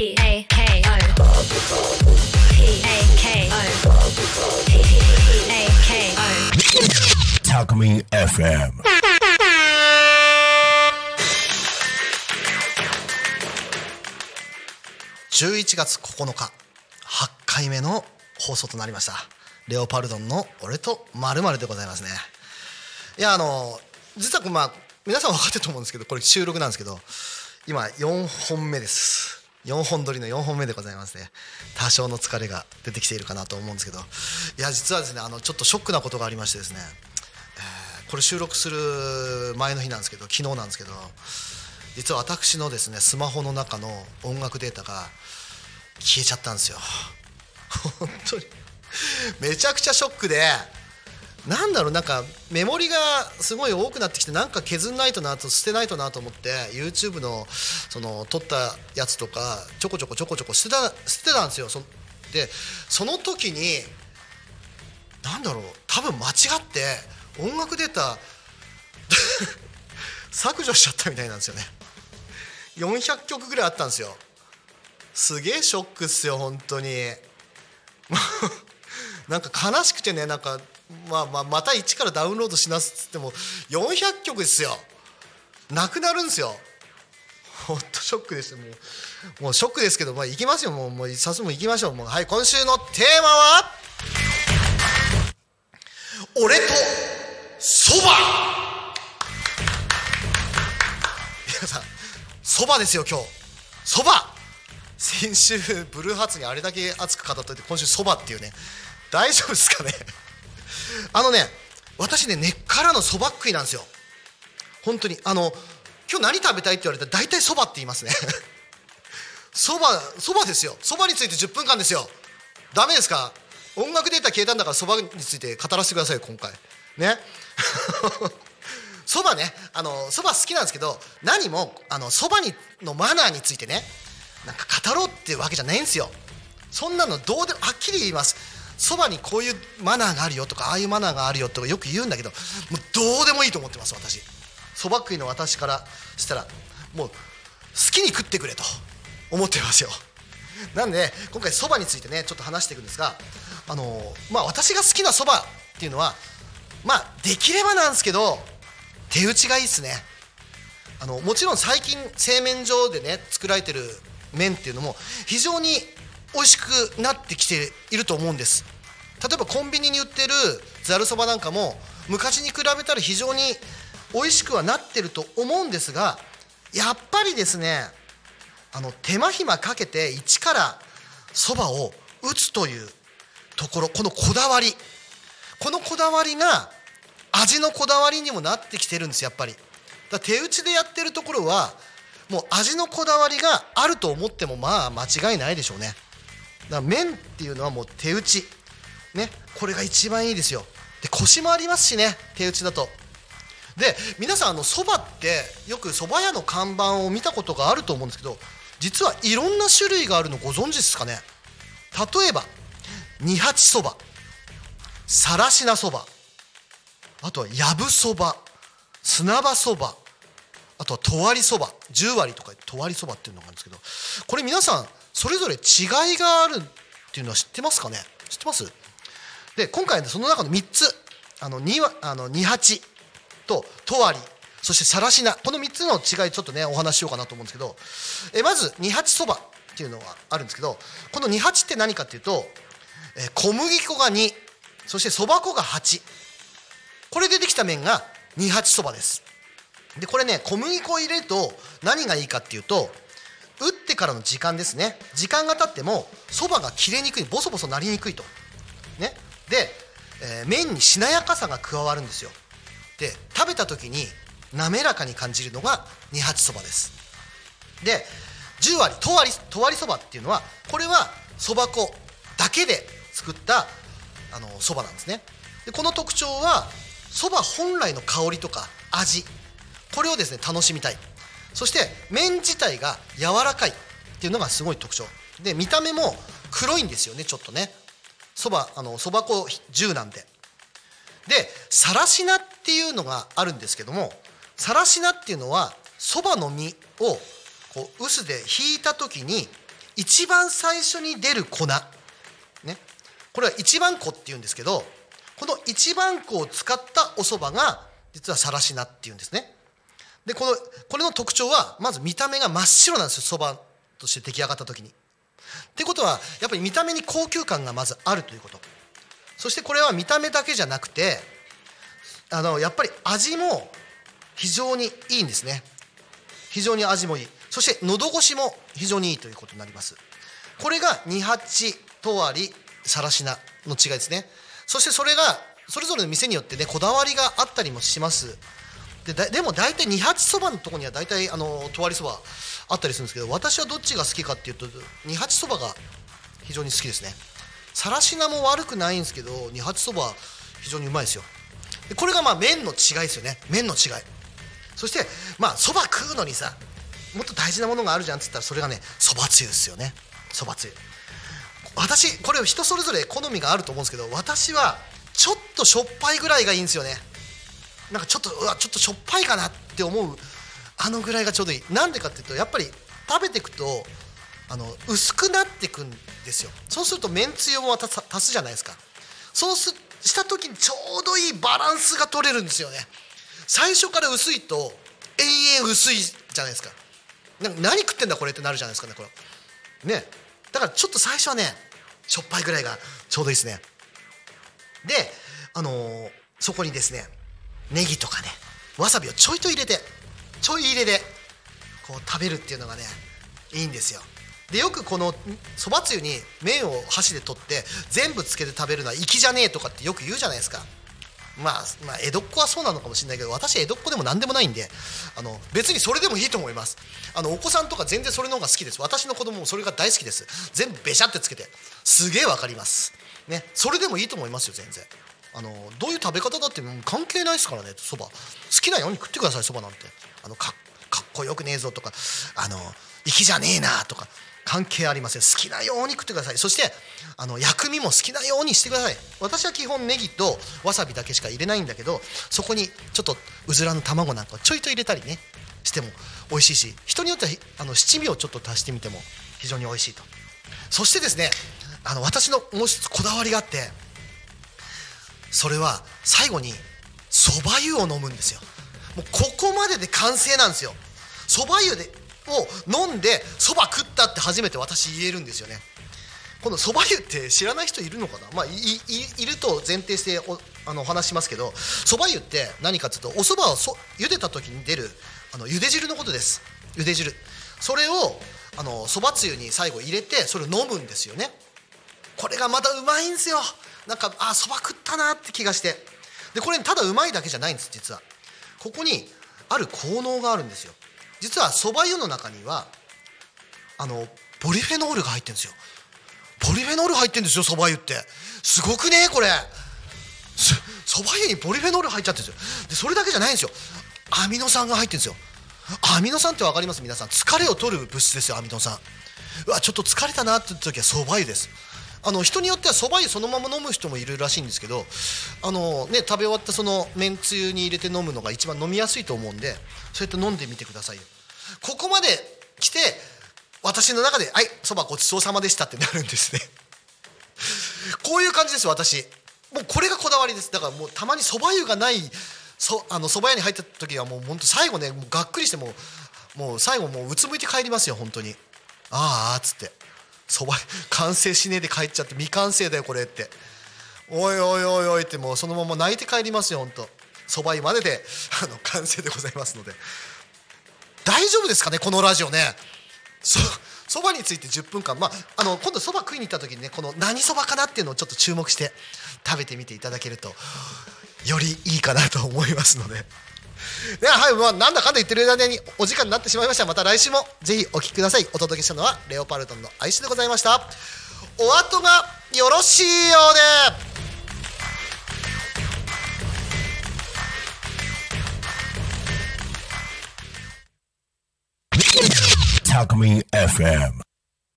P A K O P A K O P A K O Talkme FM. 11月9日8回目の放送となりましたレオパルドンの俺とまるでございますねいやあの実はまあ皆さん分かってると思うんですけどこれ収録なんですけど今4本目です4本撮りの4本目でございますね。多少の疲れが出てきているかなと思うんですけど。いや実はですねあのちょっとショックなことがありましてですね、えーこれ収録する前の日なんですけど昨日なんですけど実は私のですねスマホの中の音楽データが消えちゃったんですよ。本当に。めちゃくちゃショックで。なんだろうなんかメモリがすごい多くなってきてなんか削んないとなと捨てないとなと思って YouTube のその撮ったやつとかちょこちょこちょこちょこ捨てた捨てたんですよ。そでその時になんだろう多分間違って音楽データ 削除しちゃったみたいなんですよね。400曲ぐらいあったんですよ。すげえショックっすよ本当に。なんか悲しくてねなんか、まあ、まあまた一からダウンロードしなすっつっても400曲ですよ。なくなるんですよ。本当ショックでした。もうもうショックですけど、まあ、行きますよ。もうもう早速行きましょう。もうはい今週のテーマは？俺とそば。皆さんそばですよ今日。そば。先週ブルーハーツにあれだけ熱く語っといて今週そばっていうね。大丈夫ですかね？あのね私ね根っからのそば食いなんですよ。本当に。あの今日何食べたいって言われたら大体そばって言いますね。そばそばですよ。そばについて10分間ですよ。ダメですか？音楽データ消えたんだからそばについて語らせてくださいよ今回。ね。そばね。あのそば好きなんですけど何もそばにのマナーについてねなんか語ろうっていうわけじゃないんですよ。そんなのどうでもはっきり言います。そばにこういうマナーがあるよとかああいうマナーがあるよとかよく言うんだけどもうどうでもいいと思ってます私。そば食いの私からしたらもう好きに食ってくれと思ってますよ。なんで今回そばについてねちょっと話していくんですがあのまあ私が好きなそばっていうのはまあできればなんですけど手打ちがいいですね。あのもちろん最近製麺所でね作られてる麺っていうのも非常に美味しくなってきていると思うんです。例えばコンビニに売ってるざるそばなんかも昔に比べたら非常に美味しくはなってると思うんですがやっぱりですねあの手間暇かけて一からそばを打つというところこのこだわり。このこだわりが味のこだわりにもなってきてるんですやっぱり。だ手打ちでやってるところはもう味のこだわりがあると思ってもまあ間違いないでしょうね。だから麺っていうのはもう手打ち。ね。これが一番いいですよ。でコシもありますしね。手打ちだと。で皆さんあのそばってよくそば屋の看板を見たことがあると思うんですけど実はいろんな種類があるのご存知ですかね。例えば二八そばさらしなそばあとはやぶそば砂場そばあとはとわりそば10割とかとわりそばっていうのがあるんですけどこれ皆さんそれぞれ違いがあるっていうのは知ってますかね？知ってます？で今回その中の3つ。あの 2, はあの28ととわり。そしてさらしな。この3つの違いちょっとねお話ししようかなと思うんですけど。えまず28そばっていうのがあるんですけどこの28って何かっていうとえ小麦粉が2そしてそば粉が8これでできた麺が28そばです。でこれね小麦粉を入れると何がいいかっていうと打ってからの時間ですね。時間が経ってもそばが切れにくいボソボソなりにくいと。ね。で、えー麺にしなやかさが加わるんですよ。で食べた時に滑らかに感じるのが二八そばです。で10割とわりとわりそばっていうのはこれはそば粉だけで作ったあのそばなんですね。でこの特徴はそば本来の香りとか味これをですね楽しみたい。そして麺自体が柔らかいっていうのがすごい特徴。で見た目も黒いんですよねちょっとね。そばあのそば粉10なんで。でさらしなっていうのがあるんですけどもさらしなっていうのはそばの実をこう臼でひいた時に一番最初に出る粉。ね。これは一番粉っていうんですけどこの一番粉を使ったお蕎麦が実はさらしなっていうんですね。でこのこれの特徴はまず見た目が真っ白なんですよそばとして出来上がった時に。ってことはやっぱり見た目に高級感がまずあるということ。そしてこれは見た目だけじゃなくてあのやっぱり味も非常にいいんですね。非常に味もいい。そして喉越しも非常にいいということになります。これが二八とわりさらしなの違いですね。そしてそれがそれぞれの店によってねこだわりがあったりもします。でだでも大体二八そばのとこには大体あのとわりそばあったりするんですけど私はどっちが好きかっていうと二八そばが非常に好きですね。さらしなも悪くないんですけど二八そば非常にうまいですよ。でこれがまあ麺の違いですよね。麺の違い。そしてまあそば食うのにさもっと大事なものがあるじゃんっつったらそれがねそばつゆですよね。そばつゆ。私これ人それぞれ好みがあると思うんですけど私はちょっとしょっぱいぐらいがいいんですよね。なんかちょっとうわちょっとしょっぱいかなって思うあのぐらいがちょうどいい。なんでかっていうとやっぱり食べていくとあの薄くなっていくんですよ。そうするとめんつゆもまた足すじゃないですかそうすした時にちょうどいいバランスが取れるんですよね。最初から薄いと永遠薄いじゃないですか。なんか何食ってんだこれってなるじゃないですかねこれ。ね。だからちょっと最初はねしょっぱいぐらいがちょうどいいですね。であのーそこにですねネギとかねわさびをちょいと入れてちょい入れでこう食べるっていうのがねいいんですよ。でよくこのそばつゆに麺を箸で取って全部つけて食べるのは粋じゃねえとかってよく言うじゃないですか。まあ、まあ、江戸っ子はそうなのかもしれないけど私江戸っ子でも何でもないんであの別にそれでもいいと思います。あのお子さんとか全然それの方が好きです。私の子供もそれが大好きです。全部べしゃってつけてすげえわかります。ねそれでもいいと思いますよ全然。あのどういう食べ方だってもう関係ないですからねそば。好きなように食ってくださいそばなんて。あのかかっこよくねえぞとかあの粋じゃねえなとか。関係ありません。好きなように食ってください。そしてあの薬味も好きなようにしてください。私は基本ネギとわさびだけしか入れないんだけどそこにちょっとうずらの卵なんかちょいと入れたりねしても美味しいし人によってはあの七味をちょっと足してみても非常に美味しいと。そしてですねあの私のもう一つこだわりがあってそれは最後にそば湯を飲むんですよ。もうここまでで完成なんですよ。そば湯でを飲んでそば食ったって初めて私言えるんですよね。このそば湯って知らない人いるのかな？まあいいいると前提しておあのお話しますけどそば湯って何かっていうとおそばをそ茹でた時に出るあの茹で汁のことです。茹で汁。それをあのそばつゆに最後入れてそれを飲むんですよね。これがまたうまいんですよ。なんかあそば食ったなって気がして。でこれただうまいだけじゃないんです実は。ここにある効能があるんですよ。実はそば湯の中にはあのポリフェノールが入ってるんですよ。ポリフェノール入ってるんですよそば湯って。すごくねこれ。そば湯にポリフェノール入っちゃってるんですよ。でそれだけじゃないんですよ。アミノ酸が入ってるんですよ。アミノ酸って分かります？皆さん。疲れを取る物質ですよアミノ酸。うわちょっと疲れたなって時はそば湯です。あの人によってはそば湯そのまま飲む人もいるらしいんですけどあの、ね、食べ終わったそのめんつゆに入れて飲むのが一番飲みやすいと思うんでそうやって飲んでみてくださいよ。ここまで来て私の中で「はいそばごちそうさまでした」ってなるんですね。こういう感じです私。もうこれがこだわりです。だからもうたまにそば湯がないそあの蕎麦屋に入った時はもう本当最後ねもうがっくりしてもうもう最後もううつむいて帰りますよ本当にああっつって。そば完成しねえで帰っちゃって未完成だよこれって。おいおいおいおいってもうそのまま泣いて帰りますよ本当そば湯までであの完成でございますので。大丈夫ですかねこのラジオね。そばについて10分間まああの今度そば食いに行った時にねこの何そばかなっていうのをちょっと注目して食べてみていただけるとよりいいかなと思いますので。でははい、まあ、なんだかんだ言ってる間にお時間になってしまいました。また来週もぜひお聞きください。お届けしたのはレオパルトンのアイスでございました。お後がよろしいようで。Talk Me FM.